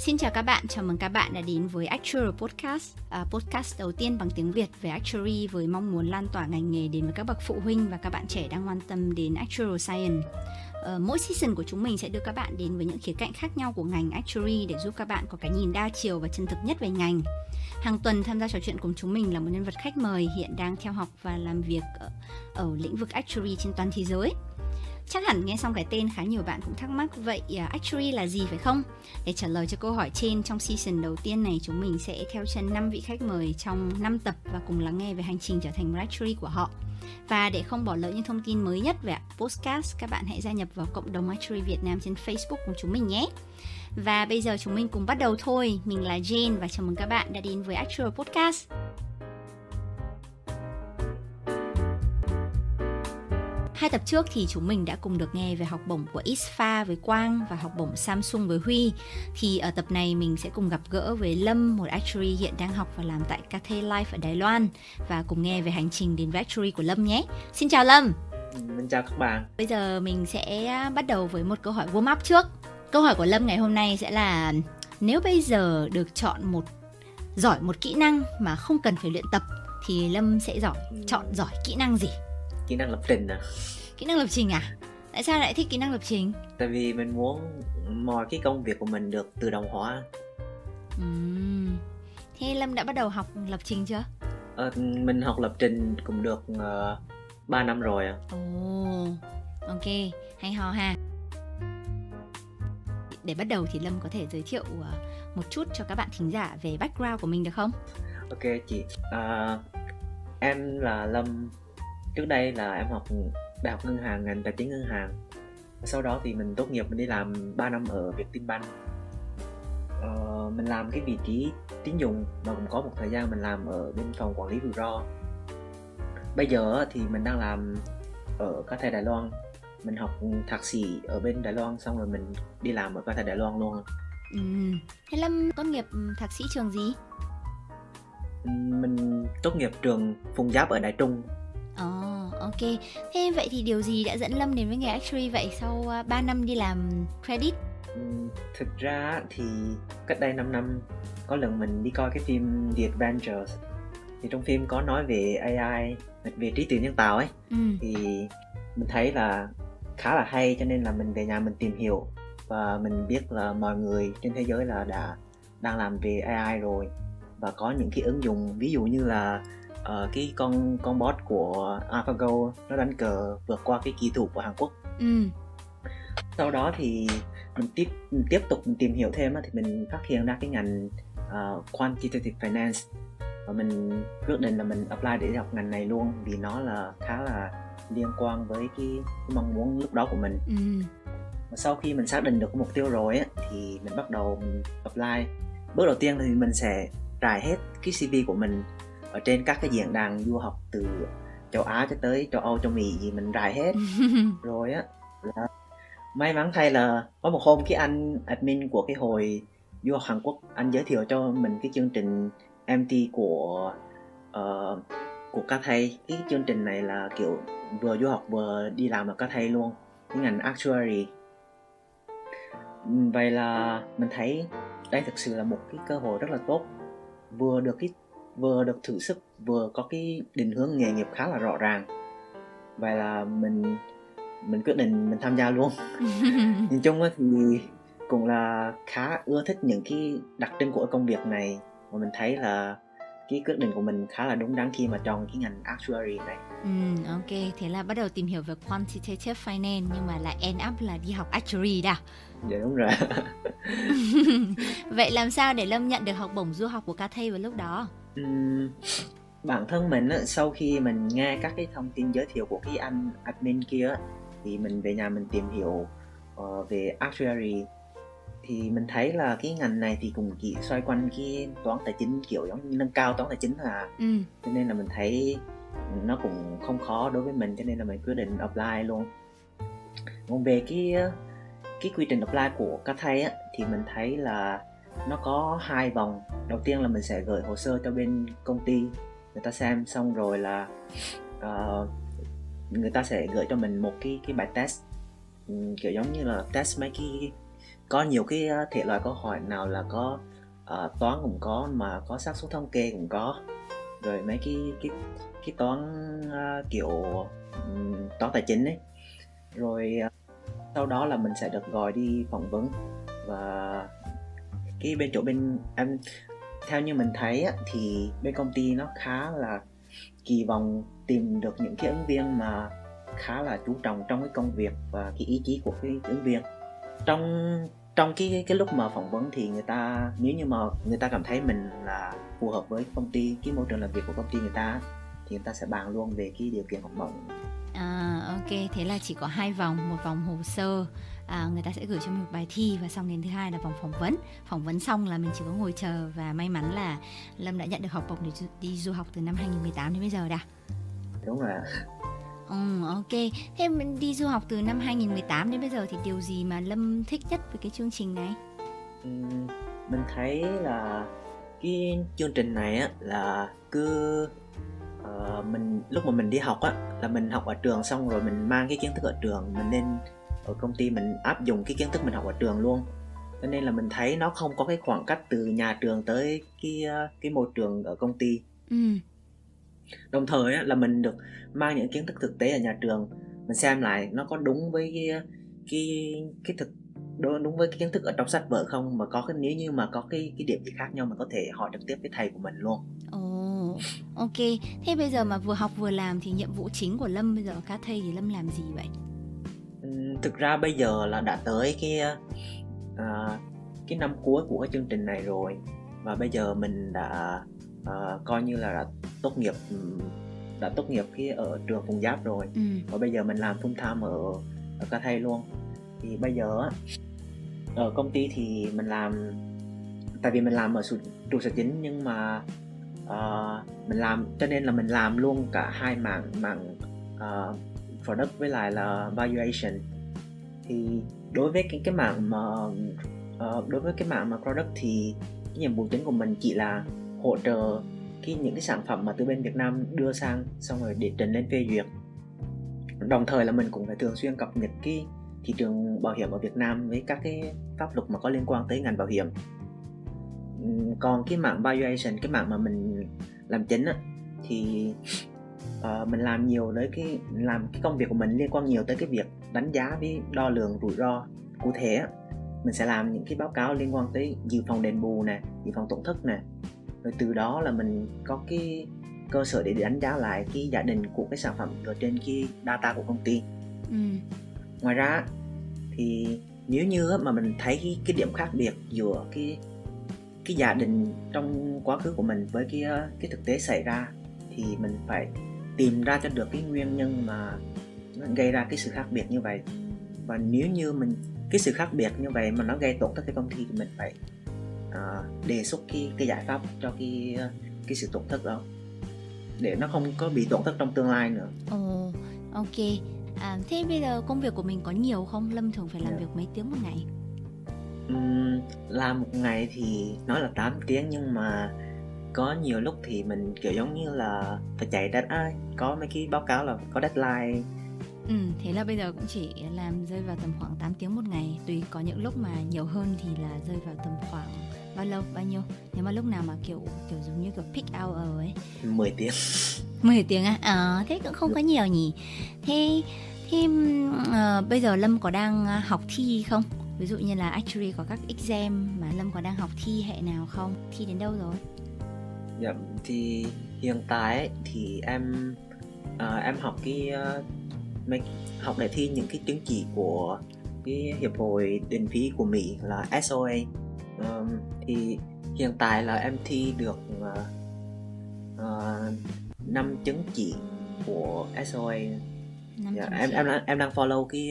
Xin chào các bạn, chào mừng các bạn đã đến với Actual Podcast, à, podcast đầu tiên bằng tiếng Việt về Actuary với mong muốn lan tỏa ngành nghề đến với các bậc phụ huynh và các bạn trẻ đang quan tâm đến Actuarial Science. À, mỗi season của chúng mình sẽ đưa các bạn đến với những khía cạnh khác nhau của ngành Actuary để giúp các bạn có cái nhìn đa chiều và chân thực nhất về ngành. Hàng tuần tham gia trò chuyện cùng chúng mình là một nhân vật khách mời hiện đang theo học và làm việc ở, ở lĩnh vực Actuary trên toàn thế giới. Chắc hẳn nghe xong cái tên khá nhiều bạn cũng thắc mắc vậy à, uh, actuary là gì phải không? Để trả lời cho câu hỏi trên trong season đầu tiên này chúng mình sẽ theo chân 5 vị khách mời trong 5 tập và cùng lắng nghe về hành trình trở thành một actuary của họ. Và để không bỏ lỡ những thông tin mới nhất về podcast, các bạn hãy gia nhập vào cộng đồng Actuary Việt Nam trên Facebook của chúng mình nhé. Và bây giờ chúng mình cùng bắt đầu thôi. Mình là Jane và chào mừng các bạn đã đến với Actual Podcast. Hai tập trước thì chúng mình đã cùng được nghe về học bổng của ISFA với Quang và học bổng Samsung với Huy. Thì ở tập này mình sẽ cùng gặp gỡ với Lâm, một actuary hiện đang học và làm tại Cathay Life ở Đài Loan và cùng nghe về hành trình đến với actuary của Lâm nhé. Xin chào Lâm. Mình chào các bạn. Bây giờ mình sẽ bắt đầu với một câu hỏi warm up trước. Câu hỏi của Lâm ngày hôm nay sẽ là nếu bây giờ được chọn một giỏi một kỹ năng mà không cần phải luyện tập thì Lâm sẽ giỏi chọn giỏi kỹ năng gì? Kỹ năng lập trình à? Kỹ năng lập trình à? Tại sao lại thích kỹ năng lập trình? Tại vì mình muốn mọi cái công việc của mình được tự động hóa. Uhm. thế lâm đã bắt đầu học lập trình chưa? Ờ, mình học lập trình cũng được uh, ờ, 3 năm rồi à ồ oh, ok hay ho ha. Để bắt đầu thì lâm có thể giới thiệu uh, một chút cho các bạn thính giả về background của mình được không? Ok chị uh, em là lâm trước đây là em học đại học ngân hàng ngành tài chính ngân hàng. Sau đó thì mình tốt nghiệp mình đi làm 3 năm ở Vietinbank. Ờ, mình làm cái vị trí tín dụng và cũng có một thời gian mình làm ở bên phòng quản lý rủi ro. Bây giờ thì mình đang làm ở các thầy Đài Loan. Mình học thạc sĩ ở bên Đài Loan xong rồi mình đi làm ở các thầy Đài Loan luôn. Ừ. Thế Lâm tốt nghiệp thạc sĩ trường gì? Mình tốt nghiệp trường Phùng Giáp ở Đại Trung. Oh, ok. Thế vậy thì điều gì đã dẫn Lâm đến với nghề actuary vậy sau uh, 3 năm đi làm credit? thực ra thì cách đây 5 năm có lần mình đi coi cái phim The Adventures thì trong phim có nói về AI về trí tuệ nhân tạo ấy ừ. thì mình thấy là khá là hay cho nên là mình về nhà mình tìm hiểu và mình biết là mọi người trên thế giới là đã đang làm về AI rồi và có những cái ứng dụng ví dụ như là uh, cái con con bot của AlphaGo nó đánh cờ vượt qua cái kỳ thủ của Hàn Quốc. Ừ. Sau đó thì mình tiếp mình tiếp tục mình tìm hiểu thêm thì mình phát hiện ra cái ngành uh, quantitative finance và mình quyết định là mình apply để học ngành này luôn vì nó là khá là liên quan với cái, cái mong muốn lúc đó của mình. Ừ. Và sau khi mình xác định được mục tiêu rồi á, thì mình bắt đầu mình apply. Bước đầu tiên thì mình sẽ trải hết cái CV của mình ở trên các cái diễn đàn du học từ châu Á cho tới châu Âu châu Mỹ gì mình rải hết. Rồi á là may mắn thay là có một hôm cái anh admin của cái hồi du học Hàn Quốc anh giới thiệu cho mình cái chương trình MT của uh, của các thầy. Cái chương trình này là kiểu vừa du học vừa đi làm ở các thầy luôn cái ngành actuary. Vậy là mình thấy đây thực sự là một cái cơ hội rất là tốt vừa được cái vừa được thử sức vừa có cái định hướng nghề nghiệp khá là rõ ràng. Vậy là mình mình quyết định mình tham gia luôn. Nhìn chung thì cũng là khá ưa thích những cái đặc trưng của công việc này. Và mình thấy là cái quyết định của mình khá là đúng đắn khi mà chọn cái ngành actuary này. Ừ, ok, thế là bắt đầu tìm hiểu về quantitative finance nhưng mà lại end up là đi học actuary đã. Dạ đúng rồi. Vậy làm sao để Lâm nhận được học bổng du học của Cathay vào lúc đó? um, bản thân mình á, sau khi mình nghe các cái thông tin giới thiệu của cái anh admin kia thì mình về nhà mình tìm hiểu uh, về actuary thì mình thấy là cái ngành này thì cũng chỉ xoay quanh cái toán tài chính kiểu giống như nâng cao toán tài chính là ừ. cho nên là mình thấy nó cũng không khó đối với mình cho nên là mình quyết định apply luôn. Còn về cái cái quy trình apply của các thầy á thì mình thấy là nó có hai vòng. Đầu tiên là mình sẽ gửi hồ sơ cho bên công ty người ta xem xong rồi là uh, người ta sẽ gửi cho mình một cái cái bài test. Um, kiểu giống như là test mấy cái có nhiều cái ờ, thể loại câu hỏi nào là có uh, toán cũng có mà có xác suất thống kê cũng có. Rồi mấy cái cái cái toán uh, kiểu um, toán tài chính ấy. Rồi uh, sau đó là mình sẽ được gọi đi phỏng vấn. Và cái bên chỗ bên em theo như mình thấy á, thì bên công ty nó khá là kỳ vọng tìm được những cái ứng viên mà khá là chú trọng trong cái công việc và cái ý chí của cái ứng viên. Trong trong cái cái lúc mà phỏng vấn thì người ta nếu như mà người ta cảm thấy mình là phù hợp với công ty cái môi trường làm việc của công ty người ta thì người ta sẽ bàn luôn về cái điều kiện học bổng à ok thế là chỉ có hai vòng một vòng hồ sơ à, người ta sẽ gửi cho mình một bài thi và xong đến thứ hai là vòng phỏng vấn. Phỏng vấn xong là mình chỉ có ngồi chờ và may mắn là lâm đã nhận được học bổng để đi du học từ năm 2018 đến bây giờ đã. Đúng rồi Ừ, ok. Thế mình đi du học từ năm 2018 đến bây giờ thì điều gì mà Lâm thích nhất về cái chương trình này? Ừ, mình thấy là cái chương trình này á là cứ uh, mình lúc mà mình đi học á là mình học ở trường xong rồi mình mang cái kiến thức ở trường mình nên ở công ty mình áp dụng cái kiến thức mình học ở trường luôn cho nên là mình thấy nó không có cái khoảng cách từ nhà trường tới cái ờ, cái môi trường ở công ty ừ. Đồng thời á, là mình được mang những kiến thức thực tế ở nhà trường mình xem lại nó có đúng với cái cái cái thực đúng, đúng với cái kiến thức ở trong sách vở không mà có cái nếu như mà có cái cái điểm gì khác nhau mình có thể hỏi trực tiếp với thầy của mình luôn. Ồ, oh, ok. Thế bây giờ mà vừa học vừa làm thì nhiệm vụ chính của Lâm bây giờ các thầy thì Lâm làm gì vậy? thực ra bây giờ là đã tới cái uh, cái năm cuối của cái chương trình này rồi và bây giờ mình đã uh, coi như là đã tốt nghiệp đã tốt nghiệp khi ở trường Phùng Giáp rồi. Ừ. và bây giờ mình làm full time ở ở Ca Thay luôn. Thì bây giờ ở công ty thì mình làm tại vì mình làm ở trụ sở chính nhưng mà uh, mình làm cho nên là mình làm luôn cả hai mảng mảng uh, product với lại là valuation. Thì đối với cái cái mảng mà uh, đối với cái mảng mà product thì cái nhiệm vụ chính của mình chỉ là hỗ trợ cái những cái sản phẩm mà từ bên Việt Nam đưa sang xong rồi để trình lên phê duyệt. Đồng thời là mình cũng phải thường xuyên cập nhật cái thị trường bảo hiểm ở Việt Nam với các cái pháp luật mà có liên quan tới ngành bảo hiểm. Còn cái mảng valuation cái mảng mà mình làm chính á, thì uh, mình làm nhiều tới cái làm cái công việc của mình liên quan nhiều tới cái việc đánh giá với đo lường rủi ro cụ thể á. Mình sẽ làm những cái báo cáo liên quan tới dự phòng đền bù nè dự phòng tổn thất nè rồi từ đó là mình có cái cơ sở để đánh giá lại cái giả định của cái sản phẩm ở trên cái data của công ty ừ. ngoài ra thì nếu như mà mình thấy cái, cái điểm khác biệt giữa cái cái giả định trong quá khứ của mình với cái cái thực tế xảy ra thì mình phải tìm ra cho được cái nguyên nhân mà gây ra cái sự khác biệt như vậy và nếu như mình cái sự khác biệt như vậy mà nó gây tổn thất cái công ty thì mình phải uh, đề xuất cái cái giải pháp cho cái cái sự tổn thất đó để nó không có bị tổn thất trong tương lai nữa. Ồ, ok. À, thế bây giờ công việc của mình có nhiều không? Lâm thường phải làm yeah. Dạ. việc mấy tiếng một ngày? Uhm, làm một ngày thì nói là 8 tiếng nhưng mà có nhiều lúc thì mình kiểu giống như là phải chạy deadline có mấy cái báo cáo là có deadline Ừ, thế là bây giờ cũng chỉ làm rơi vào tầm khoảng 8 tiếng một ngày Tùy có những lúc mà nhiều hơn thì là rơi vào tầm khoảng bao lâu, bao nhiêu Nếu mà lúc nào mà kiểu kiểu giống như kiểu peak hour ấy 10 tiếng 10 tiếng á? À, thế cũng không có nhiều nhỉ Thế, thế uh, bây giờ Lâm có đang học thi không? Ví dụ như là actually có các exam mà Lâm có đang học thi hệ nào không? Thi đến đâu rồi? Dạ thì hiện tại thì em uh, em học cái uh, học để thi những cái chứng chỉ của cái hiệp hội định phí của Mỹ là SOA um, thì hiện tại là em thi được uh, uh, chứng chỉ của SOA dạ, em em em đang follow cái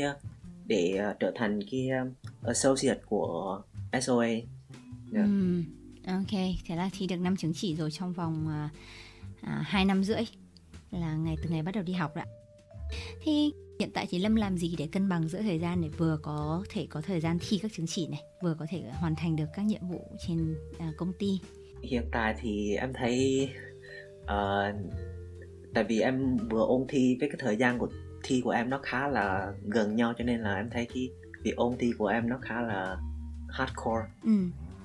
để uh, trở thành cái uh, associate của SOA yeah. Dạ. mm, ok thế là thi được năm chứng chỉ rồi trong vòng uh, uh, 2 năm rưỡi là ngày từ ngày bắt đầu đi học ạ thì hiện tại thì Lâm làm gì để cân bằng giữa thời gian để vừa có thể có thời gian thi các chứng chỉ này, vừa có thể hoàn thành được các nhiệm vụ trên à, công ty? Hiện tại thì em thấy uh, tại vì em vừa ôn thi với cái thời gian của thi của em nó khá là gần nhau cho nên là em thấy cái việc ôn thi của em nó khá là hardcore ừ.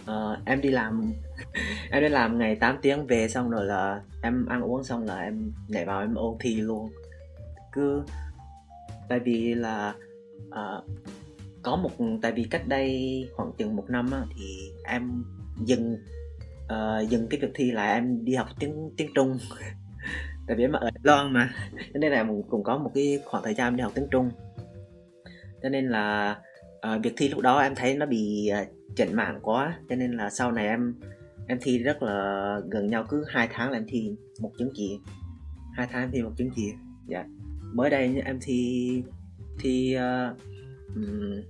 uh, em đi làm em đi làm ngày 8 tiếng về xong rồi là em ăn uống xong là em nhảy vào em ôn thi luôn cứ tại vì là uh, có một tại vì cách đây khoảng chừng một năm á, thì em dừng uh, dừng cái việc thi lại em đi học tiếng tiếng trung. Tại vì em ở Loan mà. Cho nên là em cũng có một cái khoảng thời gian đi học tiếng trung. Cho nên là uh, việc thi lúc đó em thấy nó bị uh, chỉnh mạng quá. Cho nên là sau này em em thi rất là gần nhau cứ hai tháng là em thi một chứng chỉ. Hai tháng em thi một chứng chỉ dạ mới đây em thi thi uh, um,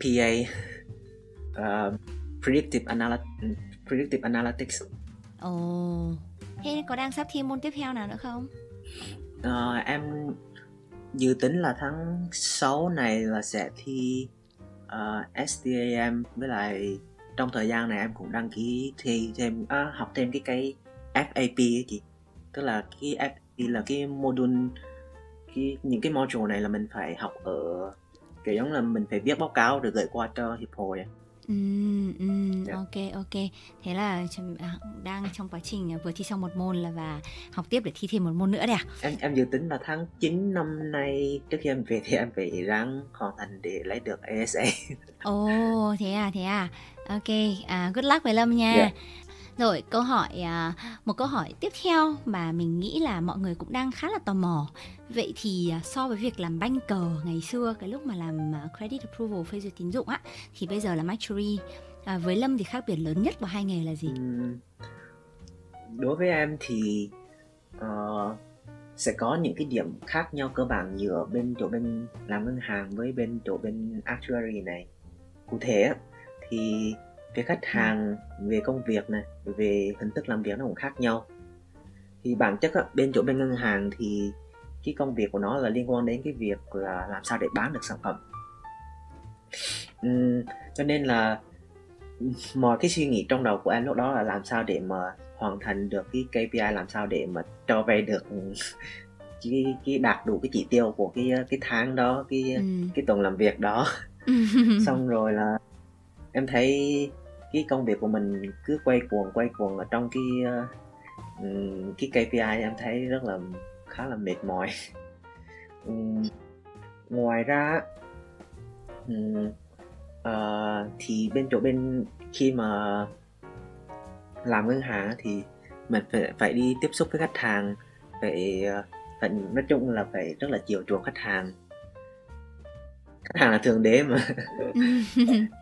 PA uh, predictive analytics predictive analytics. Ồ. Oh. thế có đang sắp thi môn tiếp theo nào nữa không? Uh, em dự tính là tháng 6 này là sẽ thi uh, STAM với lại trong thời gian này em cũng đăng ký thi thêm à, học thêm cái cái FAP ấy chị. Tức là cái FAP là cái module cái những cái module này là mình phải học ở kiểu giống là mình phải viết báo cáo để gửi qua cho hiệp hội Ừ, ừ, yeah. Dạ. ok ok thế là à, đang trong quá trình vừa thi xong một môn là và học tiếp để thi thêm một môn nữa đấy à em em dự tính là tháng 9 năm nay trước khi em về thì em phải ráng hoàn thành để lấy được ASA ồ oh, thế à thế à ok à good luck với lâm nha yeah. Rồi câu hỏi à, một câu hỏi tiếp theo mà mình nghĩ là mọi người cũng đang khá là tò mò. Vậy thì à, so với việc làm banh cờ ngày xưa cái lúc mà làm à, credit approval phê duyệt tín dụng á thì bây giờ là actuary à, với Lâm thì khác biệt lớn nhất của hai nghề là gì? Đối với em thì uh, sẽ có những cái điểm khác nhau cơ bản giữa bên chỗ bên làm ngân hàng với bên chỗ bên actuary này. Cụ thể thì về khách hàng về công việc này về hình thức làm việc nó cũng khác nhau. Thì bản chất á, bên chỗ bên ngân hàng thì cái công việc của nó là liên quan đến cái việc là làm sao để bán được sản phẩm. Uhm, cho nên là mọi cái suy nghĩ trong đầu của em lúc đó là làm sao để mà hoàn thành được cái KPI làm sao để mà cho về được cái, cái đạt đủ cái chỉ tiêu của cái cái tháng đó cái ừ. cái tuần làm việc đó. Xong rồi là em thấy cái công việc của mình cứ quay cuồng quay cuồng ở trong cái uh, cái KPI em thấy rất là khá là mệt mỏi. Um, ngoài ra um, uh, thì bên chỗ bên khi mà làm ngân hàng thì mình phải phải đi tiếp xúc với khách hàng phải ờ, phải nói chung là phải rất là chiều chuộng khách hàng. Khách hàng là thường đế mà. Ừ.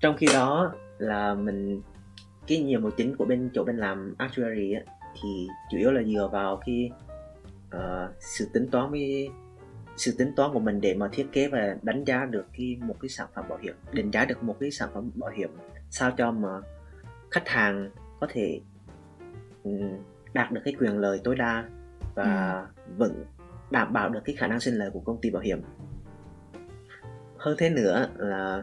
trong khi đó là mình cái nhiệm vụ chính của bên chỗ bên làm actuary á, thì chủ yếu là dựa vào cái uh, sự tính toán với sự tính toán của mình để mà thiết kế và đánh giá được cái một cái sản phẩm bảo hiểm định giá được một cái sản phẩm bảo hiểm sao cho mà khách hàng có thể um, đạt được cái quyền lợi tối đa và ừ. vẫn đảm bảo được cái khả năng sinh lời của công ty bảo hiểm hơn thế nữa là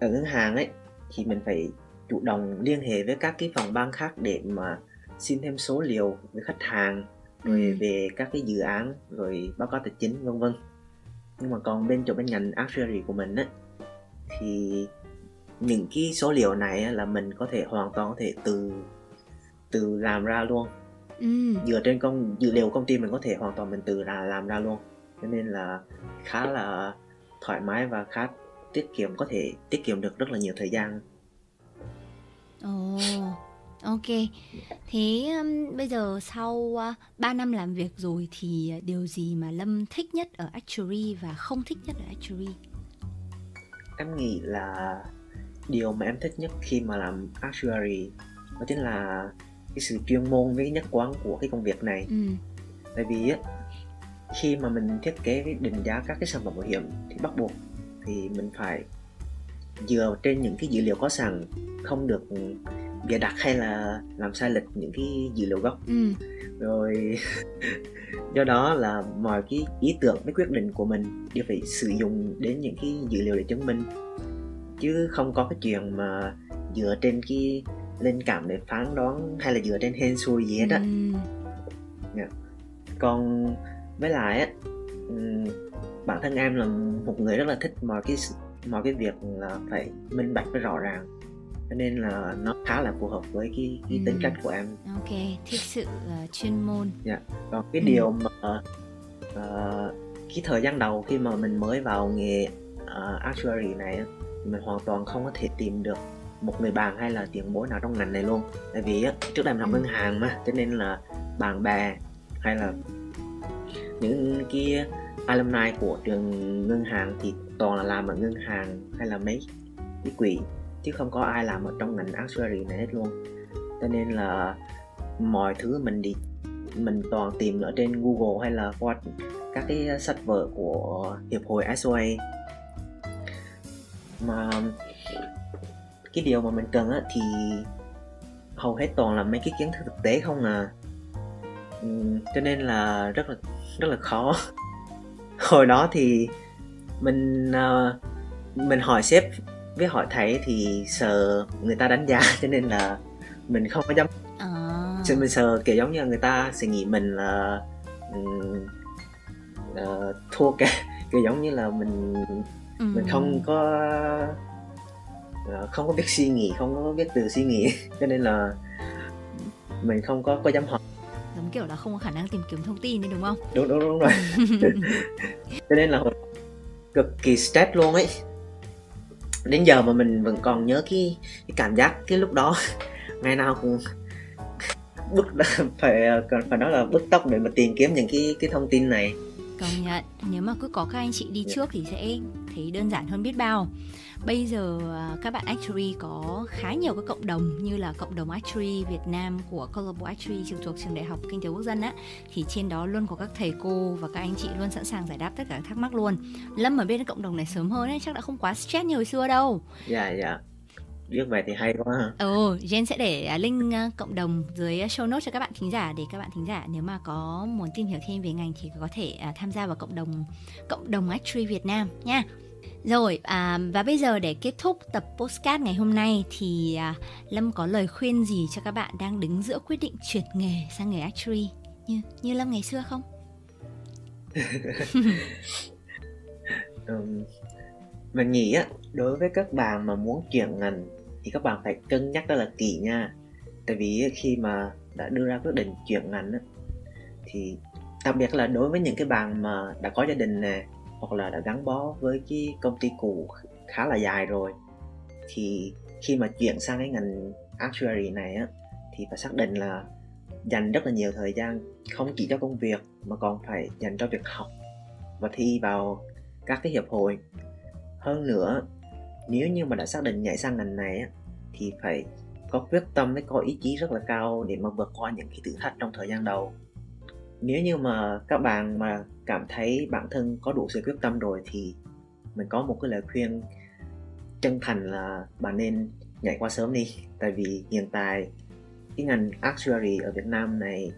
ở ngân hàng ấy thì mình phải chủ động liên hệ với các cái phòng ban khác để mà xin thêm số liệu với khách hàng rồi ừ. về các cái dự án rồi báo cáo tài chính vân vân nhưng mà còn bên chỗ bên ngành actuary của mình á thì những cái số liệu này là mình có thể hoàn toàn có thể từ từ làm ra luôn ừ. dựa trên công dữ liệu công ty mình có thể hoàn toàn mình từ là làm ra luôn cho nên là khá là thoải mái và khá tiết kiệm có thể tiết kiệm được rất là nhiều thời gian Ồ, ok. Thế um, bây giờ sau uh, 3 năm làm việc rồi thì điều gì mà Lâm thích nhất ở Actuary và không thích nhất ở Actuary? Em nghĩ là điều mà em thích nhất khi mà làm Actuary đó chính là cái sự chuyên môn với cái nhất quán của cái công việc này. Ừ. Tại vì á, khi mà mình thiết kế cái định giá các cái sản phẩm bảo hiểm thì bắt buộc thì mình phải dựa trên những cái dữ liệu có sẵn không được bịa đặt hay là làm sai lệch những cái dữ liệu gốc ừ. rồi do đó là mọi cái ý tưởng cái quyết định của mình đều phải sử dụng đến những cái dữ liệu để chứng minh chứ không có cái chuyện mà dựa trên cái linh cảm để phán đoán hay là dựa trên hên xui gì hết á ừ. yeah. Dạ. còn với lại á bản thân em là một người rất là thích mọi cái mọi cái việc là phải minh bạch với rõ ràng cho nên là nó khá là phù hợp với cái, cái ừ. tính cách của em ok thích sự uh, chuyên môn dạ còn cái ừ. điều mà uh, cái thời gian đầu khi mà mình mới vào nghề uh, actuary này mình hoàn toàn không có thể tìm được một người bạn hay là tiền bối nào trong ngành này luôn tại vì á trước đây mình học ừ. ngân hàng mà cho nên là bạn bè hay là những kia alumni của trường ngân hàng thì toàn là làm ở ngân hàng hay là mấy cái quỹ, chứ không có ai làm ở trong ngành actuary này hết luôn. Cho nên là mọi thứ mình đi, mình toàn tìm ở trên Google hay là qua các cái sách vở của hiệp hội SOA mà cái điều mà mình cần á thì hầu hết toàn là mấy cái kiến thức thực tế không à cho nên là rất là rất là khó hồi đó thì mình uh, mình hỏi sếp với hỏi thầy thì sợ người ta đánh giá cho nên là mình không có dám à. mình sợ kiểu giống như người ta sẽ nghĩ mình là um, uh, thua cả kiểu giống như là mình ừ. mình không có uh, không có biết suy nghĩ không có biết từ suy nghĩ cho nên là mình không có có dám hỏi giống kiểu là không có khả năng tìm kiếm thông tin đấy đúng không? Đúng đúng đúng rồi. Cho nên là cực kỳ stress luôn ấy. Đến giờ mà mình vẫn còn nhớ cái, cái cảm giác cái lúc đó. Ngày nào cũng bức phải phải nói là bức tóc để mà tìm kiếm những cái cái thông tin này. Công nhận nếu mà cứ có các anh chị đi yeah. trước thì sẽ thấy đơn giản hơn biết bao bây giờ à, các bạn actuary có khá nhiều các cộng đồng như là cộng đồng actuary Việt Nam của Global Actuary trực thuộc trường đại học kinh tế quốc dân á thì trên đó luôn có các thầy cô và các anh chị luôn sẵn sàng giải đáp tất cả các thắc mắc luôn Lâm ở bên cộng đồng này sớm hơn ấy chắc đã không quá stress như hồi xưa đâu dạ yeah, dạ yeah biết vậy thì hay quá ha. Ừ, Jen sẽ để à, link à, cộng đồng dưới show notes cho các bạn thính giả để các bạn thính giả nếu mà có muốn tìm hiểu thêm về ngành thì có thể tham gia vào cộng đồng cộng đồng Actuary Việt Nam nha. Rồi à, và bây giờ để kết thúc tập postcard ngày hôm nay thì à, Lâm có lời khuyên gì cho các bạn đang đứng giữa quyết định chuyển nghề sang nghề actuary như như Lâm ngày xưa không? um, mình nghĩ á đối với các bạn mà muốn chuyển ngành thì các bạn phải cân nhắc rất là kỹ nha tại vì khi mà đã đưa ra quyết định chuyển ngành á, thì đặc biệt là đối với những cái bạn mà đã có gia đình nè hoặc là đã gắn bó với cái công ty cũ khá là dài rồi thì khi mà chuyển sang cái ngành actuary này á thì phải xác định là dành rất là nhiều thời gian không chỉ cho công việc mà còn phải dành cho việc học và thi vào các cái hiệp hội. Hơn nữa nếu như mà đã xác định nhảy sang ngành này á, thì phải có quyết tâm với có ý chí rất là cao để mà vượt qua những cái thử thách trong thời gian đầu nếu như mà các bạn mà cảm thấy bản thân có đủ sự quyết tâm rồi thì mình có một cái lời khuyên chân thành là bạn nên nhảy qua sớm đi. Tại vì hiện tại cái ngành actuary ở Việt Nam này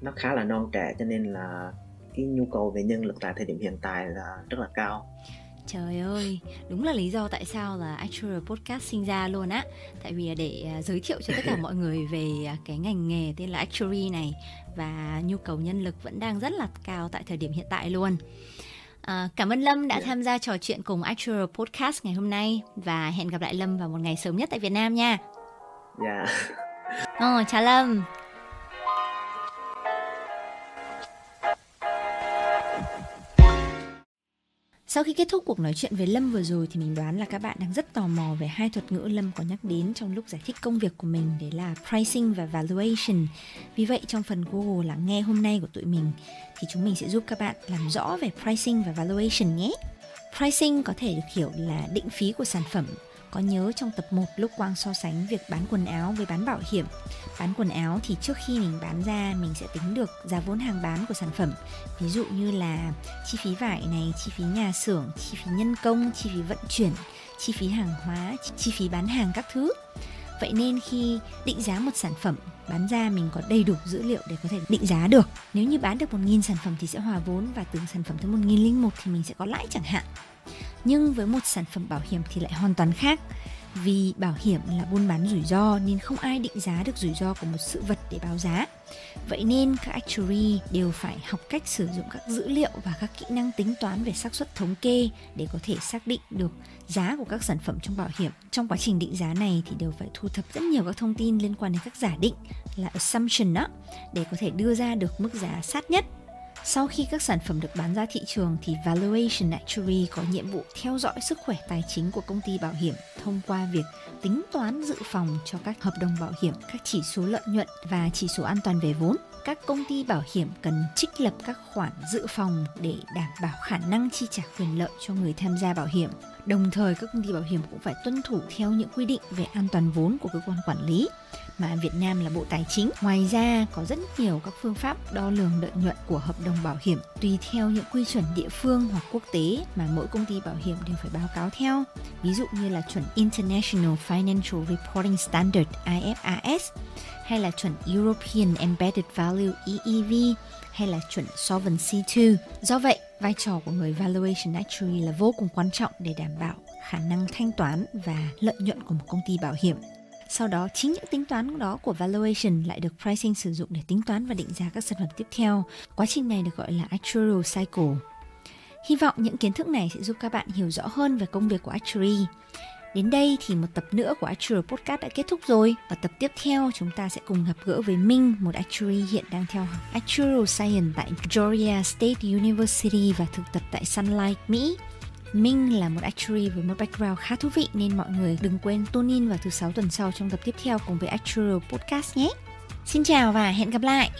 nó khá là non trẻ, cho nên là cái nhu cầu về nhân lực tại thời điểm hiện tại là rất là cao. Trời ơi, đúng là lý do tại sao là Actual Podcast sinh ra luôn á Tại vì để à, giới thiệu cho tất cả mọi người về à, cái ngành nghề tên là Actuary này Và nhu cầu nhân lực vẫn đang rất là cao tại thời điểm hiện tại luôn À, cảm ơn Lâm đã yeah. Dạ. tham gia trò chuyện cùng Actual Podcast ngày hôm nay và hẹn gặp lại Lâm vào một ngày sớm nhất tại Việt Nam nha. Dạ. Yeah. Oh, chào Lâm. Sau khi kết thúc cuộc nói chuyện với Lâm vừa rồi thì mình đoán là các bạn đang rất tò mò về hai thuật ngữ Lâm có nhắc đến trong lúc giải thích công việc của mình, đấy là pricing và valuation. Vì vậy, trong phần Google lắng nghe hôm nay của tụi mình thì chúng mình sẽ giúp các bạn làm rõ về pricing và valuation nhé. Pricing có thể được hiểu là định phí của sản phẩm có nhớ trong tập 1 lúc Quang so sánh việc bán quần áo với bán bảo hiểm. Bán quần áo thì trước khi mình bán ra mình sẽ tính được giá vốn hàng bán của sản phẩm. Ví dụ như là chi phí vải này, chi phí nhà xưởng, chi phí nhân công, chi phí vận chuyển, chi phí hàng hóa, chi phí bán hàng các thứ. Vậy nên khi định giá một sản phẩm bán ra mình có đầy đủ dữ liệu để có thể định giá được. Nếu như bán được 1.000 sản phẩm thì sẽ hòa vốn và từ sản phẩm tới 1.001 thì mình sẽ có lãi chẳng hạn nhưng với một sản phẩm bảo hiểm thì lại hoàn toàn khác Vì bảo hiểm là buôn bán rủi ro nên không ai định giá được rủi ro của một sự vật để báo giá. Vậy nên các actuary đều phải học cách sử dụng các dữ liệu và các kỹ năng tính toán về xác suất thống kê để có thể xác định được giá của các sản phẩm trong bảo hiểm. Trong quá trình định giá này thì đều phải thu thập rất nhiều các thông tin liên quan đến các giả định là assumption đó, để có thể đưa ra được mức giá sát nhất sau khi các sản phẩm được bán ra thị trường thì Valuation Actuary có nhiệm vụ theo dõi sức khỏe tài chính của công ty bảo hiểm thông qua việc tính toán dự phòng cho các hợp đồng bảo hiểm, các chỉ số lợi nhuận và chỉ số an toàn về vốn. Các công ty bảo hiểm cần trích lập các khoản dự phòng để đảm bảo khả năng chi trả quyền lợi cho người tham gia bảo hiểm. Đồng thời các công ty bảo hiểm cũng phải tuân thủ theo những quy định về an toàn vốn của cơ quan quản lý mà Việt Nam là Bộ Tài chính. Ngoài ra có rất nhiều các phương pháp đo lường lợi nhuận của hợp đồng bảo hiểm tùy theo những quy chuẩn địa phương hoặc quốc tế mà mỗi công ty bảo hiểm đều phải báo cáo theo. Ví dụ như là chuẩn International Financial Reporting Standard IFRS hay là chuẩn European Embedded Value EEV hay là chuẩn Solvency 2. Do vậy, vai trò của người Valuation Actuary là vô cùng quan trọng để đảm bảo khả năng thanh toán và lợi nhuận của một công ty bảo hiểm. Sau đó chính những tính toán đó của valuation lại được pricing sử dụng để tính toán và định giá các sản phẩm tiếp theo. Quá trình này được gọi là actuarial cycle. Hy vọng những kiến thức này sẽ giúp các bạn hiểu rõ hơn về công việc của actuary. Đến đây thì một tập nữa của Actuary Podcast đã kết thúc rồi. Ở tập tiếp theo chúng ta sẽ cùng gặp gỡ với Minh, một actuary hiện đang theo học actuarial Science tại Georgia State University và thực tập tại Sunlight, Mỹ. Minh là một actuary với một background khá thú vị nên mọi người đừng quên tune in vào thứ sáu tuần sau trong tập tiếp theo cùng với Actual Podcast nhé. Xin chào và hẹn gặp lại!